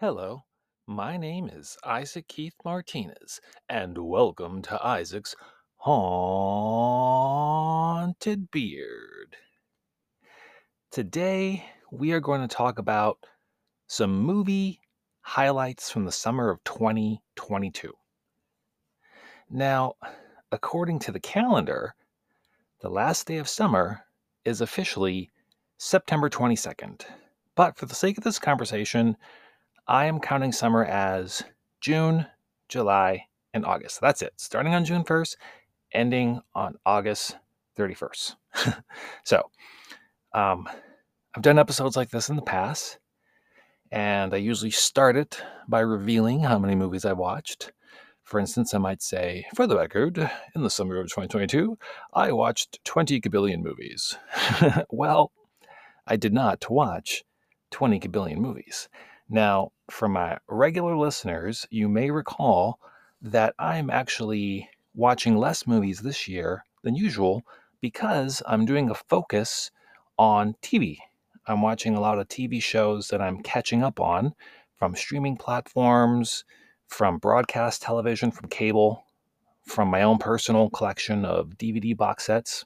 Hello, my name is Isaac Keith Martinez, and welcome to Isaac's Haunted Beard. Today, we are going to talk about some movie highlights from the summer of 2022. Now, according to the calendar, the last day of summer is officially September 22nd. But for the sake of this conversation, I am counting summer as June, July, and August. That's it. Starting on June 1st, ending on August 31st. so, um, I've done episodes like this in the past, and I usually start it by revealing how many movies I watched. For instance, I might say, for the record, in the summer of 2022, I watched 20 kabillion movies. well, I did not watch 20 kabillion movies. Now, for my regular listeners, you may recall that I'm actually watching less movies this year than usual because I'm doing a focus on TV. I'm watching a lot of TV shows that I'm catching up on from streaming platforms, from broadcast television, from cable, from my own personal collection of DVD box sets.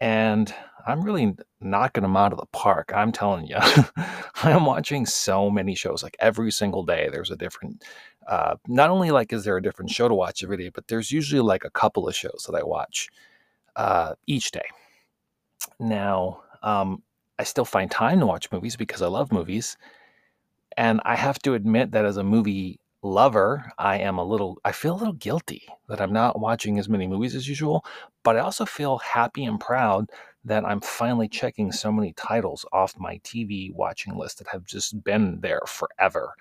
And I'm really knocking them out of the park. I'm telling you, I'm watching so many shows. Like every single day, there's a different. Uh, not only like is there a different show to watch every day, but there's usually like a couple of shows that I watch uh, each day. Now, um, I still find time to watch movies because I love movies, and I have to admit that as a movie lover, I am a little, I feel a little guilty that I'm not watching as many movies as usual, but I also feel happy and proud that I'm finally checking so many titles off my TV watching list that have just been there forever.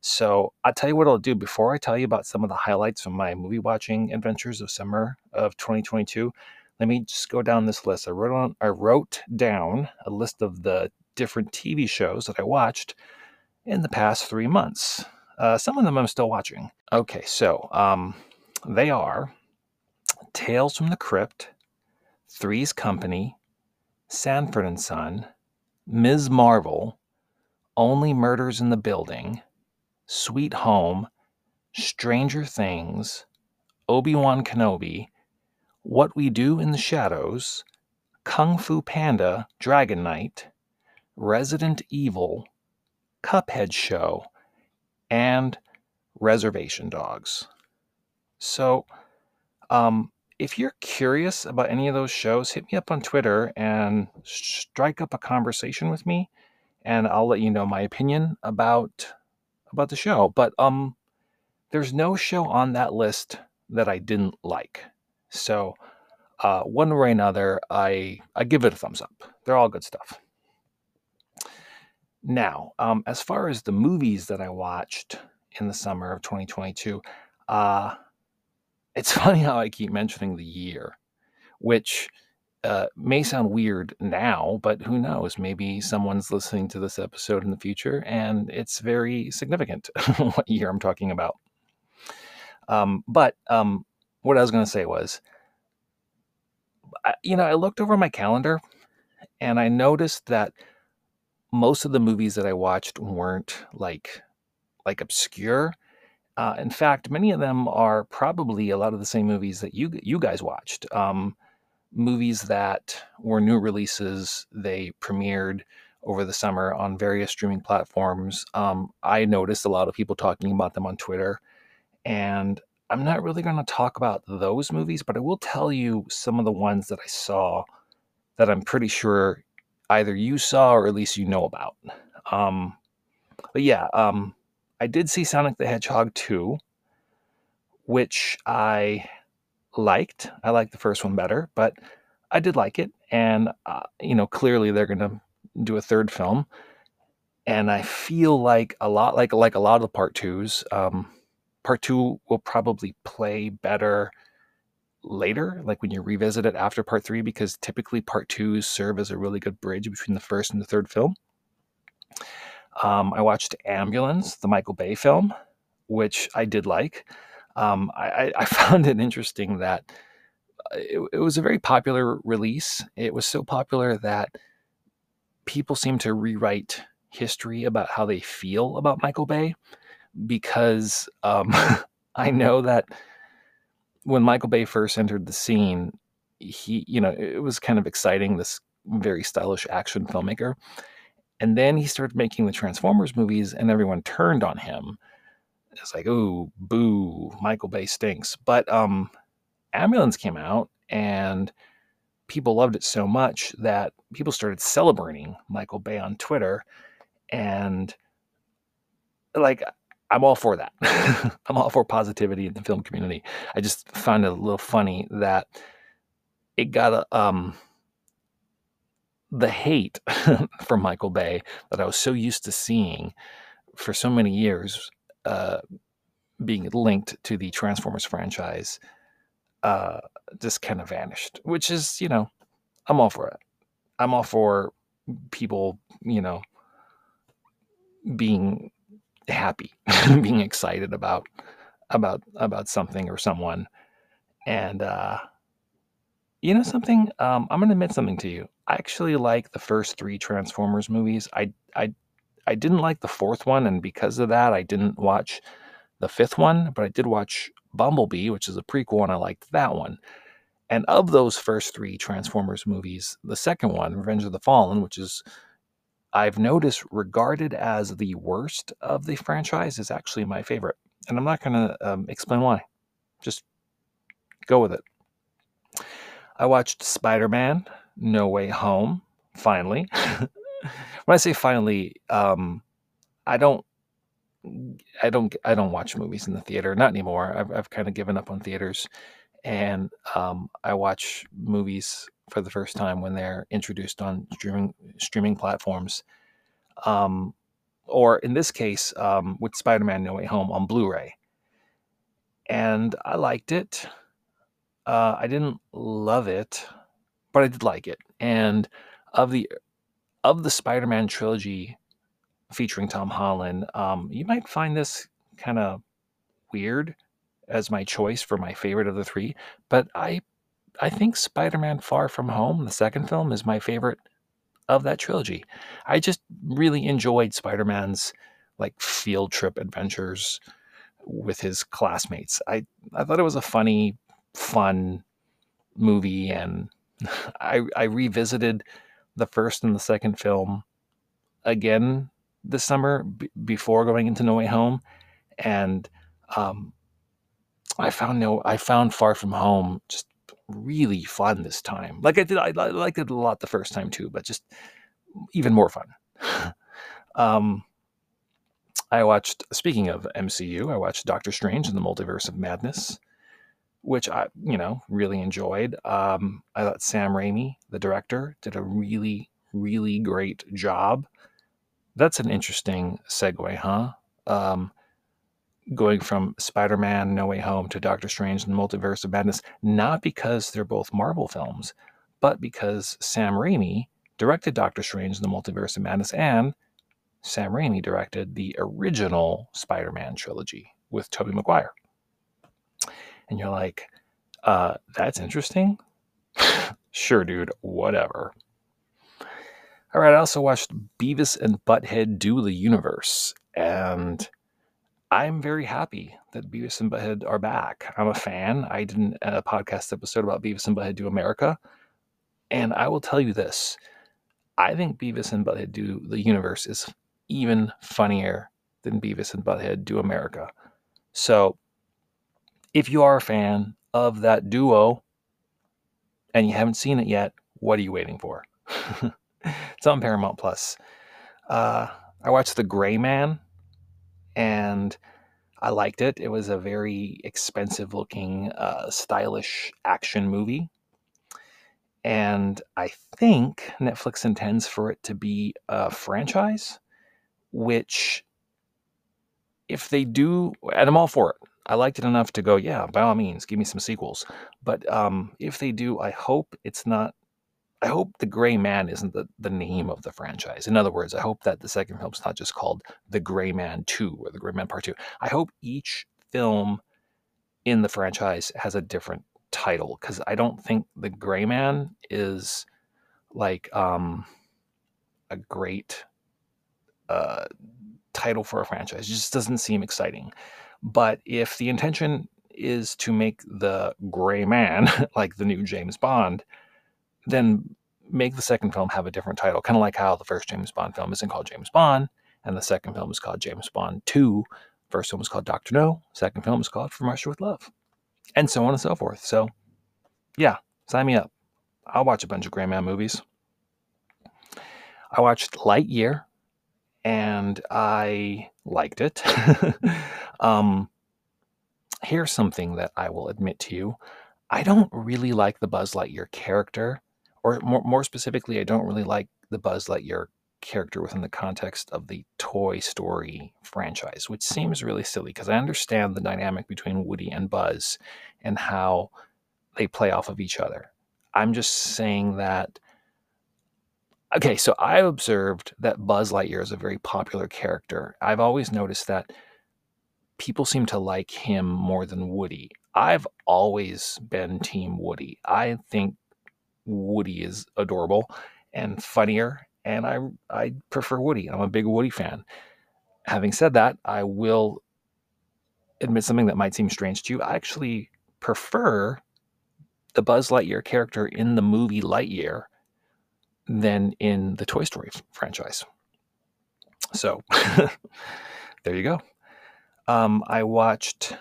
So I'll tell you what I'll do before I tell you about some of the highlights from my movie watching adventures of summer of 2022. Let me just go down this list. I wrote on I wrote down a list of the different TV shows that I watched in the past three months. Uh, some of them I'm still watching. Okay, so um, they are Tales from the Crypt, Three's Company, Sanford and Son, Ms. Marvel, Only Murders in the Building, Sweet Home, Stranger Things, Obi Wan Kenobi, What We Do in the Shadows, Kung Fu Panda Dragon Knight, Resident Evil, Cuphead Show, and Reservation Dogs. So, um, if you're curious about any of those shows, hit me up on Twitter and strike up a conversation with me, and I'll let you know my opinion about about the show. But um, there's no show on that list that I didn't like. So, uh, one way or another, I I give it a thumbs up. They're all good stuff. Now, um, as far as the movies that I watched in the summer of 2022, uh, it's funny how I keep mentioning the year, which uh, may sound weird now, but who knows? Maybe someone's listening to this episode in the future and it's very significant what year I'm talking about. Um, but um, what I was going to say was, I, you know, I looked over my calendar and I noticed that most of the movies that I watched weren't like like obscure uh, in fact, many of them are probably a lot of the same movies that you you guys watched. Um, movies that were new releases. They premiered over the summer on various streaming platforms. Um, I noticed a lot of people talking about them on Twitter, and I'm not really going to talk about those movies, but I will tell you some of the ones that I saw that I'm pretty sure either you saw or at least you know about. Um, but yeah, um, I did see Sonic the Hedgehog 2, which I liked. I liked the first one better, but I did like it. And, uh, you know, clearly they're going to do a third film. And I feel like a lot like like a lot of the part twos, um, part two will probably play better later, like when you revisit it after part three, because typically part twos serve as a really good bridge between the first and the third film. Um, I watched Ambulance, the Michael Bay film, which I did like. Um, I, I, found it interesting that uh, it, it, was a very popular release. It was so popular that people seem to rewrite history about how they feel about Michael Bay because um, I know that when Michael Bay first entered the scene, he, you know, it was kind of exciting, this very stylish action filmmaker. And then he started making the Transformers movies, and everyone turned on him. It's like, oh, boo, Michael Bay stinks. But um, Ambulance came out, and people loved it so much that people started celebrating Michael Bay on Twitter. And like, I'm all for that. I'm all for positivity in the film community. I just find it a little funny that it got a, um, the hate from Michael Bay that I was so used to seeing for so many years uh, being linked to the Transformers franchise uh, just kind of vanished, which is, you know, I'm all for it. I'm all for people, you know, being happy, being excited about about about something or someone. And uh you know something? Um, I'm gonna admit something to you. I actually like the first three Transformers movies. I I I didn't like the fourth one, and because of that, I didn't watch the fifth one. But I did watch Bumblebee, which is a prequel, and I liked that one. And of those first three Transformers movies, the second one, Revenge of the Fallen, which is I've noticed regarded as the worst of the franchise, is actually my favorite. And I'm not going to um, explain why. Just go with it. I watched Spider Man No Way Home, finally. when I say finally, um, I don't. I don't. I don't watch movies in the theater. Not anymore. I've, I've kind of given up on theaters, and um, I watch movies for the first time when they're introduced on streaming streaming platforms, um, or in this case, um, with Spider-Man: No Way Home on Blu-ray. And I liked it. Uh, I didn't love it, but I did like it. And of the of the Spider-Man trilogy featuring Tom Holland, um, you might find this kind of weird as my choice for my favorite of the three. But I I think Spider-Man Far From Home, the second film, is my favorite of that trilogy. I just really enjoyed Spider-Man's like field trip adventures with his classmates. I I thought it was a funny, fun movie and I I revisited the first and the second film again this summer b- before going into No Way Home and um I found no I found Far From Home just really fun this time. Like I did, I, I liked it a lot the first time too, but just even more fun. um, I watched. Speaking of MCU, I watched Doctor Strange in the Multiverse of Madness, which I, you know, really enjoyed. Um, I thought Sam Raimi, the director, did a really, really great job. That's an interesting segue, huh? Um, going from Spider Man No Way Home to Doctor Strange and the Multiverse of Madness, not because they're both Marvel films, but because Sam Raimi directed Doctor Strange and the Multiverse of Madness and Sam Raimi directed the original Spider Man trilogy with Tobey Maguire. And you're like, uh, that's interesting. sure, dude, whatever. All right, I also watched Beavis and Butthead Do the Universe, and I'm very happy that Beavis and Butthead are back. I'm a fan. I did a podcast episode about Beavis and Butthead Do America. And I will tell you this I think Beavis and Butthead Do the Universe is even funnier than Beavis and Butthead Do America. So if you are a fan of that duo and you haven't seen it yet, what are you waiting for? it's on Paramount Plus. Uh, I watched The Gray Man and I liked it. It was a very expensive looking, uh, stylish action movie. And I think Netflix intends for it to be a franchise, which, if they do, and I'm all for it. I liked it enough to go, yeah, by all means, give me some sequels. But um, if they do, I hope it's not I hope the Gray Man isn't the, the name of the franchise. In other words, I hope that the second film's not just called The Gray Man 2 or The Gray Man Part 2. I hope each film in the franchise has a different title because I don't think The Gray Man is like um, a great uh, title for a franchise. It just doesn't seem exciting. But if the intention is to make the gray man like the new James Bond, then make the second film have a different title, kind of like how the first James Bond film isn't called James Bond, and the second film is called James Bond 2. First film was called Doctor No, second film is called From Russia with Love, and so on and so forth. So, yeah, sign me up. I'll watch a bunch of Gray Man movies. I watched Lightyear, and I liked it. um, here's something that I will admit to you. I don't really like the Buzz Lightyear character, or more, more specifically, I don't really like the Buzz Lightyear character within the context of the Toy Story franchise, which seems really silly because I understand the dynamic between Woody and Buzz and how they play off of each other. I'm just saying that. Okay, so I've observed that Buzz Lightyear is a very popular character. I've always noticed that people seem to like him more than Woody. I've always been Team Woody. I think Woody is adorable and funnier, and I I prefer Woody. I'm a big Woody fan. Having said that, I will admit something that might seem strange to you. I actually prefer the Buzz Lightyear character in the movie Lightyear than in the Toy Story franchise. So there you go. Um, I watched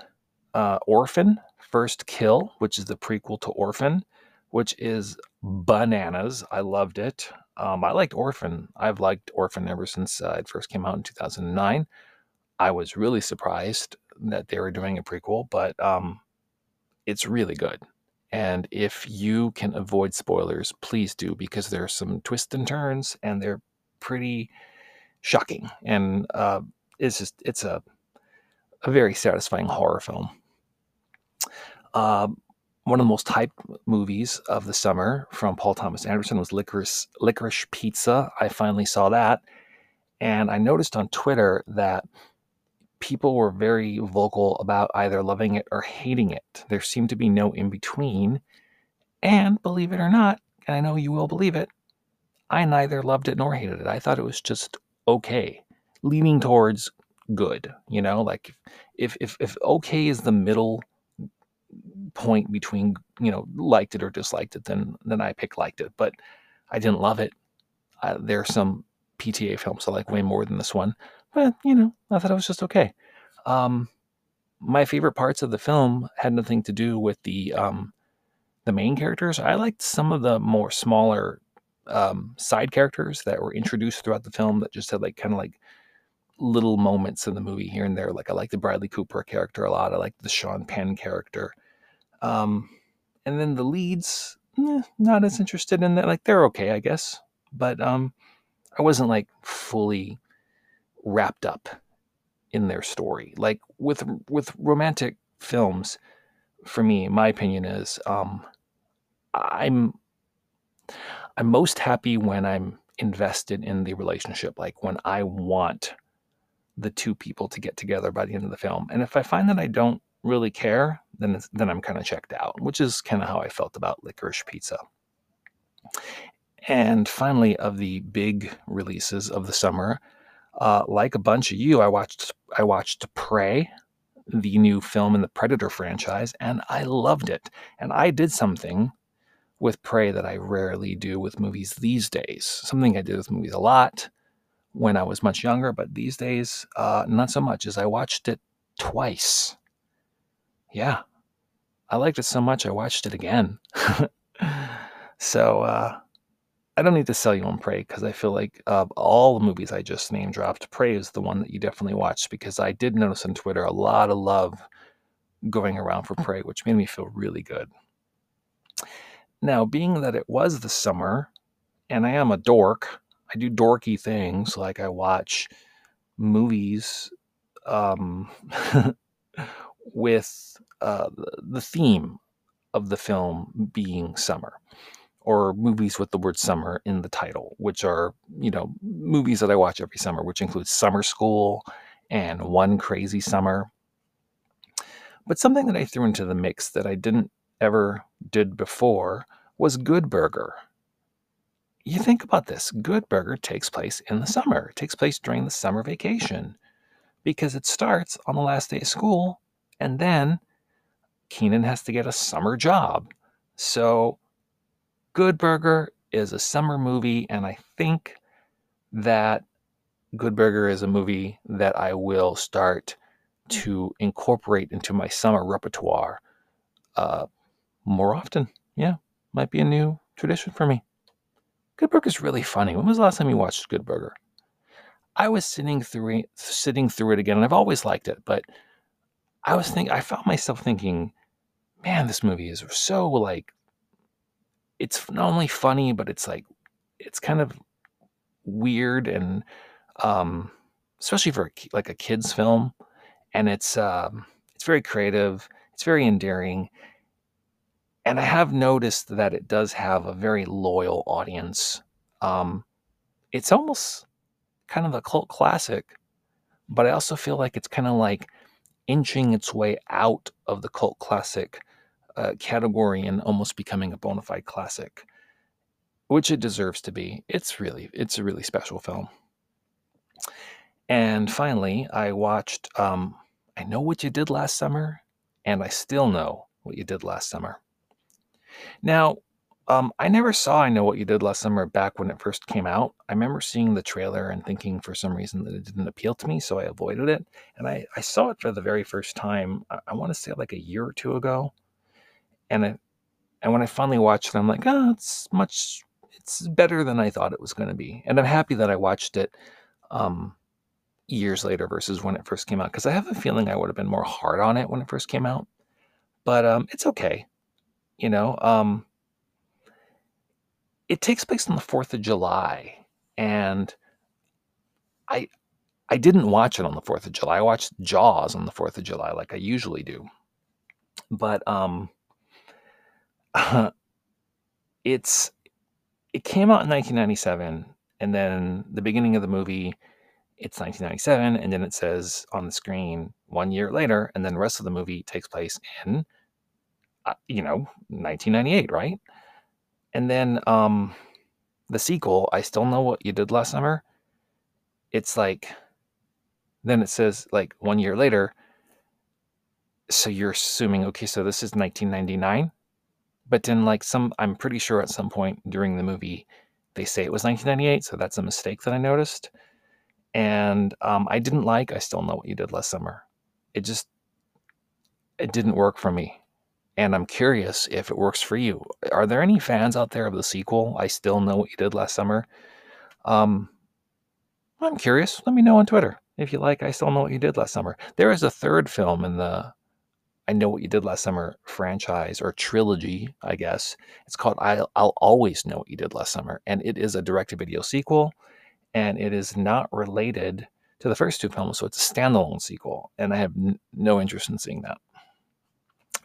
uh, Orphan First Kill, which is the prequel to Orphan, which is bananas. I loved it. Um, I liked Orphan. I've liked Orphan ever since uh, it first came out in 2009. I was really surprised that they were doing a prequel, but um, it's really good. And if you can avoid spoilers, please do because there are some twists and turns, and they're pretty shocking. And uh, it's just it's a a very satisfying horror film. Uh, one of the most hyped movies of the summer from Paul Thomas Anderson was Licorice, Licorice Pizza. I finally saw that. And I noticed on Twitter that people were very vocal about either loving it or hating it. There seemed to be no in between. And believe it or not, and I know you will believe it, I neither loved it nor hated it. I thought it was just okay, leaning towards good, you know, like if if if okay is the middle point between, you know, liked it or disliked it, then then I pick liked it, but I didn't love it. There are some PTA films I like way more than this one, but you know, I thought it was just okay. Um, my favorite parts of the film had nothing to do with the um, the main characters. I liked some of the more smaller um, side characters that were introduced throughout the film that just had like kind of like little moments in the movie here and there. Like I like the Bradley Cooper character a lot. I like the Sean Penn character. Um, and then the leads, eh, not as interested in that. Like they're okay, I guess, but um, I wasn't like fully wrapped up in their story. Like with with romantic films, for me, my opinion is um, I'm I'm most happy when I'm invested in the relationship. Like when I want the two people to get together by the end of the film. And if I find that I don't really care, then then I'm kind of checked out, which is kind of how I felt about Licorice Pizza. And finally, of the big releases of the summer, uh, like a bunch of you, I watched I watched Prey, the new film in the Predator franchise, and I loved it. And I did something with Prey that I rarely do with movies these days. Something I did with movies a lot when I was much younger, but these days, uh, not so much, as I watched it twice. Yeah, I liked it so much, I watched it again. so, uh, I don't need to sell you on Prey because I feel like of all the movies I just name dropped, Prey is the one that you definitely watched because I did notice on Twitter a lot of love going around for Prey, which made me feel really good. Now, being that it was the summer and I am a dork, I do dorky things like I watch movies um, with uh, the theme of the film being summer or movies with the word summer in the title, which are, you know, movies that I watch every summer, which includes Summer School and One Crazy Summer. But something that I threw into the mix that I didn't ever did before was Good Burger. you think about this Good Burger takes place in the summer, it takes place during the summer vacation because it starts on the last day of school and then Kenan has to get a summer job. So, Good Burger is a summer movie, and I think that Good Burger is a movie that I will start to incorporate into my summer repertoire uh, more often. Yeah, might be a new tradition for me. Good Burger is really funny. When was the last time you watched Good Burger? I was sitting through it, sitting through it again, and I've always liked it, but I was thinking, I found myself thinking, man, this movie is so like, it's not only funny, but it's like, it's kind of weird and, um, especially for like a kids film, and it's um, it's very creative, it's very endearing, and I have noticed that it does have a very loyal audience. Um, it's almost kind of a cult classic, but I also feel like it's kind of like inching its way out of the cult classic uh, category and almost becoming a bona fide classic, which it deserves to be. It's really, it's a really special film. And finally, I watched um, I Know What You Did Last Summer, and I Still Know What You Did Last Summer. Now, um, I never saw I Know What You Did Last Summer back when it first came out. I remember seeing the trailer and thinking for some reason that it didn't appeal to me, so I avoided it. And I, I saw it for the very first time, I, I want to say like a year or two ago. And and when I finally watched it, I'm like, oh, it's much, it's better than I thought it was going to be. And I'm happy that I watched it um, years later versus when it first came out, because I have a feeling I would have been more hard on it when it first came out. But um, it's okay. You know, um, it takes place on the 4th of July. And I I didn't watch it on the 4th of July. I watched Jaws on the 4th of July like I usually do. But um it's it came out in 1997 and then the beginning of the movie it's 1997 and then it says on the screen one year later and then the rest of the movie takes place in uh, you know 1998 right and then um, the sequel, I still know what you did last summer. It's like, then it says like one year later. So you're assuming, okay, so this is 1999. But then, like, some, I'm pretty sure at some point during the movie, they say it was 1998. So that's a mistake that I noticed. And um, I didn't like, I still know what you did last summer. It just, it didn't work for me and I'm curious if it works for you. Are there any fans out there of the sequel? I still know what you did last summer. Um, I'm curious. Let me know on Twitter if you like. I still know what you did last summer. There is a third film in the I know what you did last summer franchise or trilogy, I guess. It's called I'll, I'll always know what you did last summer, and it is a direct-to-video sequel, and it is not related to the first two films, so it's a standalone sequel, and I have n- no interest in seeing that.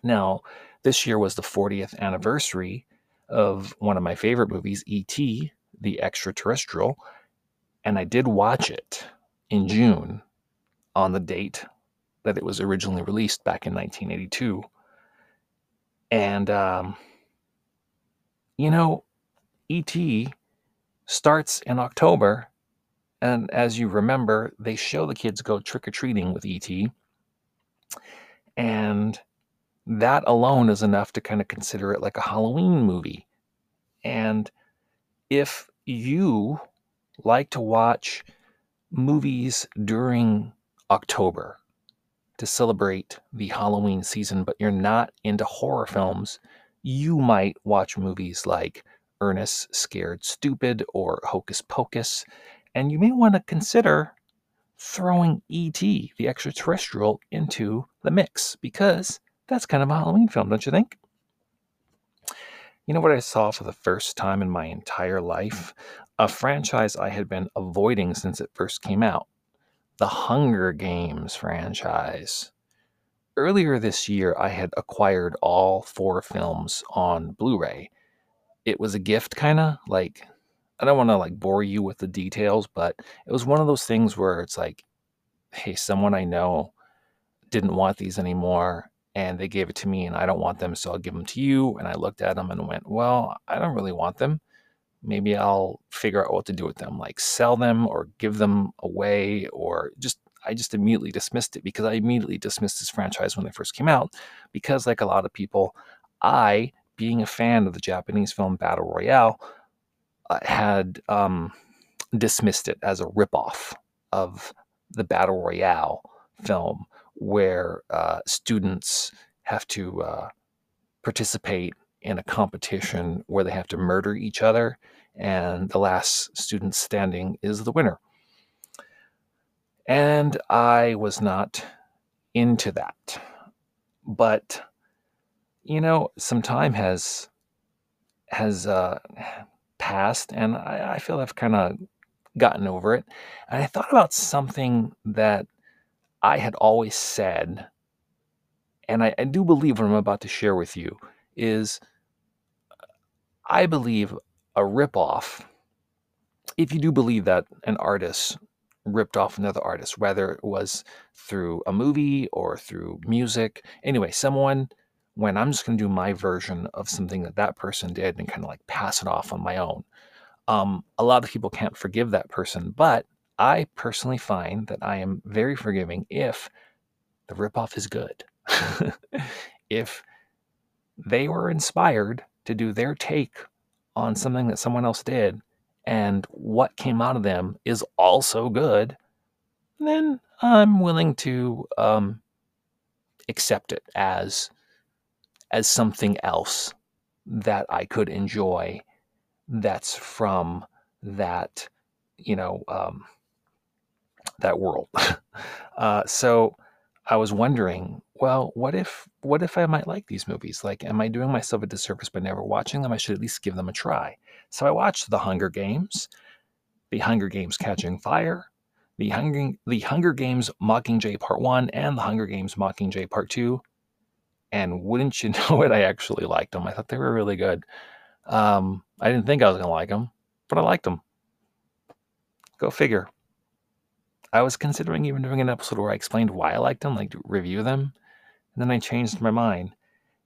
Now, this year was the 40th anniversary of one of my favorite movies, E.T., The Extraterrestrial, and I did watch it in June on the date that it was originally released back in 1982. And, um, you know, E.T. starts in October. And as you remember, they show the kids go trick or treating with E.T. And that alone is enough to kind of consider it like a Halloween movie. And if you like to watch movies during October to celebrate the Halloween season, but you're not into horror films, you might watch movies like Ernest Scared Stupid or Hocus Pocus, and you may want to consider throwing E.T., the extraterrestrial, into the mix because that's kind of a Halloween film, don't you think? You know what I saw for the first time in my entire life? A franchise I had been avoiding since it first came out the Hunger Games franchise. Earlier this year, I had acquired all four films on Blu ray. It was a gift, kind of like, I don't want to like bore you with the details, but it was one of those things where it's like, hey, someone I know didn't want these anymore and they gave it to me and I don't want them, so I'll give them to you. And I looked at them and went, well, I don't really want them, maybe I'll figure out what to do with them, like sell them or give them away, or just I just immediately dismissed it because I immediately dismissed this franchise when they first came out. Because, like a lot of people, I, being a fan of the Japanese film Battle Royale, uh, had um, dismissed it as a ripoff of the Battle Royale film, where uh, students have to uh, participate in a competition where they have to murder each other, and the last student standing is the winner. And I was not into that. But you know, some time has has uh, passed, and I, I feel I've kind of gotten over it. And I thought about something that I had always said, and I, I do believe what I'm about to share with you is I believe a ripoff, if you do believe that an artist ripped off another artist, whether it was through a movie or through music. Anyway, someone, when I'm just going to do my version of something that that person did and kind of like pass it off on my own, um, a lot of people can't forgive that person. But I personally find that I am very forgiving if the ripoff is good. if they were inspired to do their take on something that someone else did and what came out of them is also good, then I'm willing to um, accept it as as something else that I could enjoy. That's from that, you know, um, that world. uh, so I was wondering, well, what if what if I might like these movies? Like, am I doing myself a disservice by never watching them? I should at least give them a try. So I watched The Hunger Games, The Hunger Games Catching Fire, The Hunger, the Hunger Games Mockingjay Part 1, and The Hunger Games Mockingjay Part 2. And wouldn't you know it, I actually liked them. I thought they were really good. Um, I didn't think I was going to like them, but I liked them. Go figure. I was considering even doing an episode where I explained why I liked them, like review them, and then I changed my mind.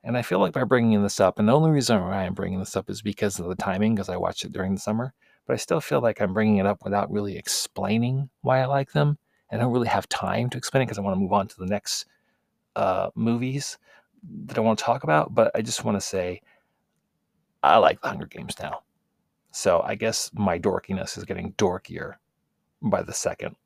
And I feel like by bringing this up, and the only reason why I'm bringing this up is because of the timing, because I watched it during the summer, but I still feel like I'm bringing it up without really explaining why I like them. And I don't really have time to explain it because I want to move on to the next uh, movies that I want to talk about. But I just want to say I like The Hunger Games now. So I guess my dorkiness is getting dorkier by the second.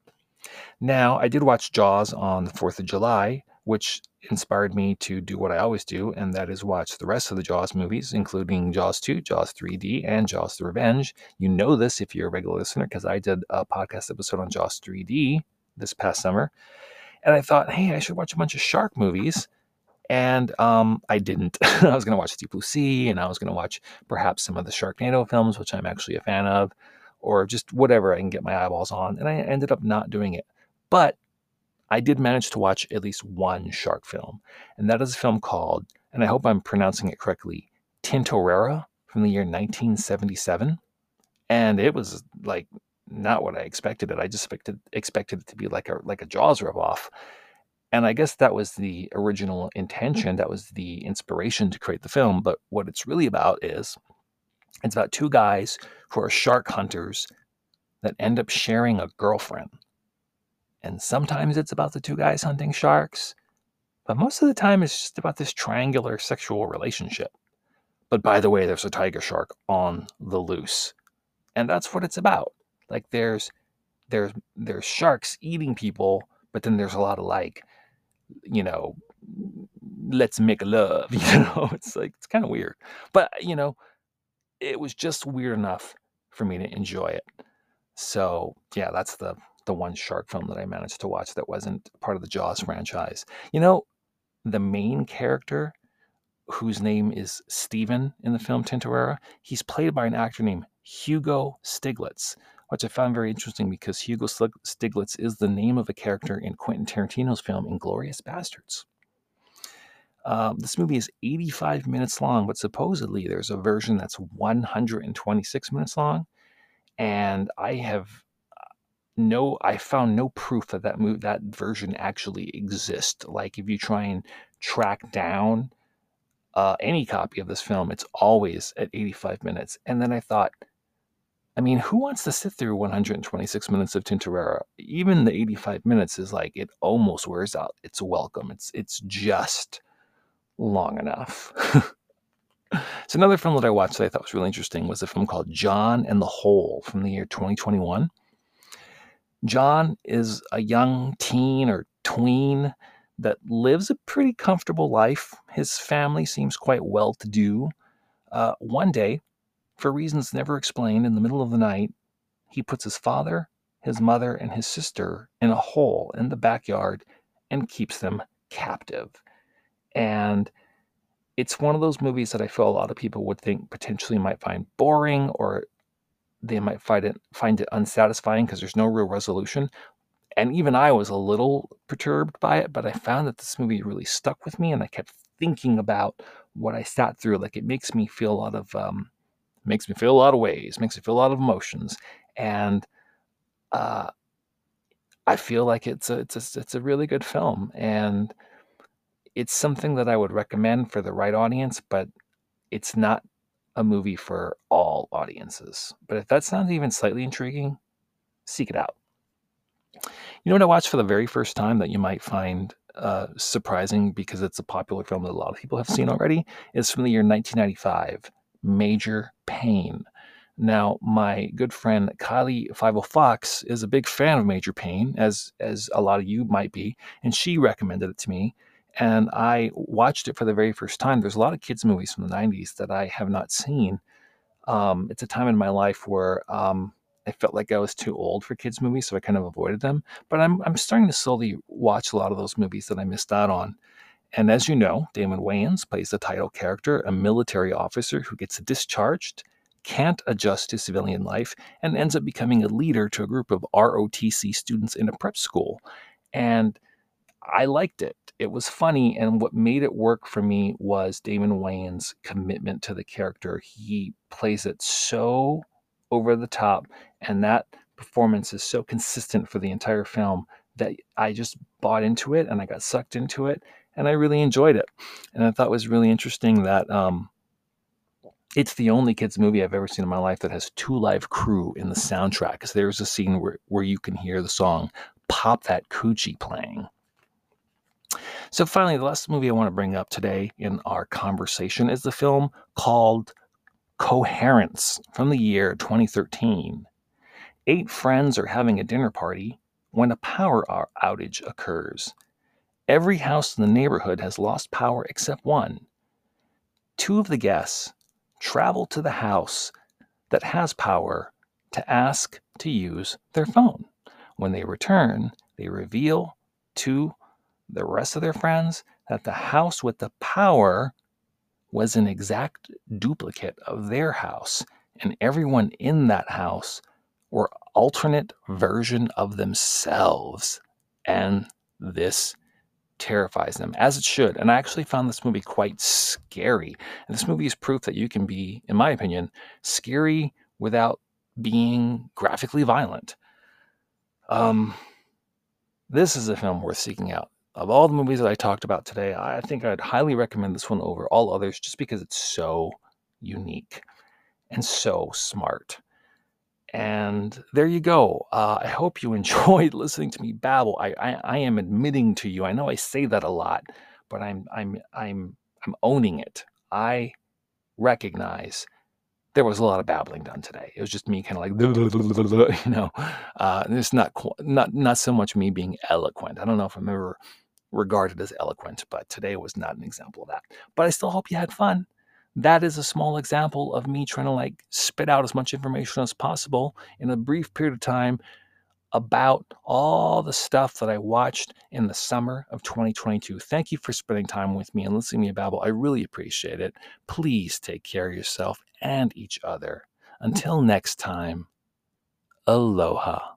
Now, I did watch Jaws on the 4th of July, which inspired me to do what I always do, and that is watch the rest of the Jaws movies, including Jaws 2, Jaws 3D, and Jaws the Revenge. You know this if you're a regular listener, because I did a podcast episode on Jaws 3D this past summer. And I thought, hey, I should watch a bunch of shark movies. And um, I didn't. I was going to watch Deep Blue Sea, and I was going to watch perhaps some of the Sharknado films, which I'm actually a fan of or just whatever I can get my eyeballs on. And I ended up not doing it. But I did manage to watch at least one shark film, and that is a film called, and I hope I'm pronouncing it correctly, Tintorera from the year 1977. And it was like not what I expected it. I just expected expected it to be like a like a Jaws ripoff. And I guess that was the original intention. That was the inspiration to create the film. But what it's really about is it's about two guys who are shark hunters that end up sharing a girlfriend. And sometimes it's about the two guys hunting sharks, but most of the time it's just about this triangular sexual relationship. But by the way, there's a tiger shark on the loose. And that's what it's about. Like there's there's there's sharks eating people, but then there's a lot of like, you know, let's make love, you know. It's like it's kind of weird. But you know, it was just weird enough for me to enjoy it. So yeah, that's the the one shark film that I managed to watch that wasn't part of the Jaws franchise. You know, the main character, whose name is Steven in the film Tintorera, he's played by an actor named Hugo Stiglitz, which I found very interesting because Hugo Stiglitz is the name of a character in Quentin Tarantino's film Inglourious Basterds. Um, this movie is 85 minutes long, but supposedly there's a version that's 126 minutes long. And I have no, I found no proof that that move, that version actually exists. Like if you try and track down uh, any copy of this film, it's always at 85 minutes. And then I thought, I mean, who wants to sit through 126 minutes of Tintorera? Even the 85 minutes is like it almost wears out. It's welcome. It's it's just long enough. so another film that I watched that I thought was really interesting was a film called John and the Hole from the year 2021. John is a young teen or tween that lives a pretty comfortable life. His family seems quite well to do. Uh, one day, for reasons never explained, in the middle of the night, he puts his father, his mother, and his sister in a hole in the backyard and keeps them captive. And it's one of those movies that I feel a lot of people would think potentially might find boring or they might find it find it unsatisfying because there's no real resolution. And even I was a little perturbed by it, but I found that this movie really stuck with me and I kept thinking about what I sat through. Like it makes me feel a lot of um, makes me feel a lot of ways, makes me feel a lot of emotions, and uh, I feel like it's a it's a, it's a really good film, and it's something that I would recommend for the right audience, but it's not a movie for all audiences. But if that sounds even slightly intriguing, seek it out. You know what I watched for the very first time that you might find uh, surprising because it's a popular film that a lot of people have seen already? Is from the year 1995, Major Payne. Now, my good friend Kylie Five Fox is a big fan of Major Payne, as as a lot of you might be, and she recommended it to me and I watched it for the very first time. There's a lot of kids' movies from the 90s that I have not seen. Um, it's a time in my life where um, I felt like I was too old for kids' movies, so I kind of avoided them. But I'm, I'm starting to slowly watch a lot of those movies that I missed out on. And as you know, Damon Wayans plays the title character, a military officer who gets discharged, can't adjust to civilian life, and ends up becoming a leader to a group of ROTC students in a prep school. And I liked it. It was funny, and what made it work for me was Damon Wayans' commitment to the character. He plays it so over the top, and that performance is so consistent for the entire film that I just bought into it and I got sucked into it, and I really enjoyed it. And I thought it was really interesting that um, it's the only kids movie I've ever seen in my life that has 2 Live Crew in the soundtrack. Because there's a scene where, where you can hear the song "Pop That Coochie" playing so, finally, the last movie I want to bring up today in our conversation is the film called Coherence from the year 2013. Eight friends are having a dinner party when a power outage occurs. Every house in the neighborhood has lost power except one. Two of the guests travel to the house that has power to ask to use their phone. When they return, they reveal to the rest of their friends that the house with the power was an exact duplicate of their house, and everyone in that house were alternate version of themselves. And this terrifies them, as it should. And I actually found this movie quite scary. And this movie is proof that you can be, in my opinion, scary without being graphically violent. Um, this is a film worth seeking out of all the movies that I talked about today, I think I'd highly recommend this one over all others just because it's so unique and so smart. And there you go. Uh, I hope you enjoyed listening to me babble. I, I, I am admitting to you. I know I say that a lot, but I'm I'm I'm I'm owning it. I recognize there was a lot of babbling done today. It was just me kind of like, you know, uh, it's not not not so much me being eloquent. I don't know if I'm ever regarded as eloquent, but today was not an example of that. But I still hope you had fun. That is a small example of me trying to like spit out as much information as possible in a brief period of time about all the stuff that I watched in the summer of 2022. Thank you for spending time with me and listening to me babble. I really appreciate it. Please take care of yourself and each other. Until next time, aloha.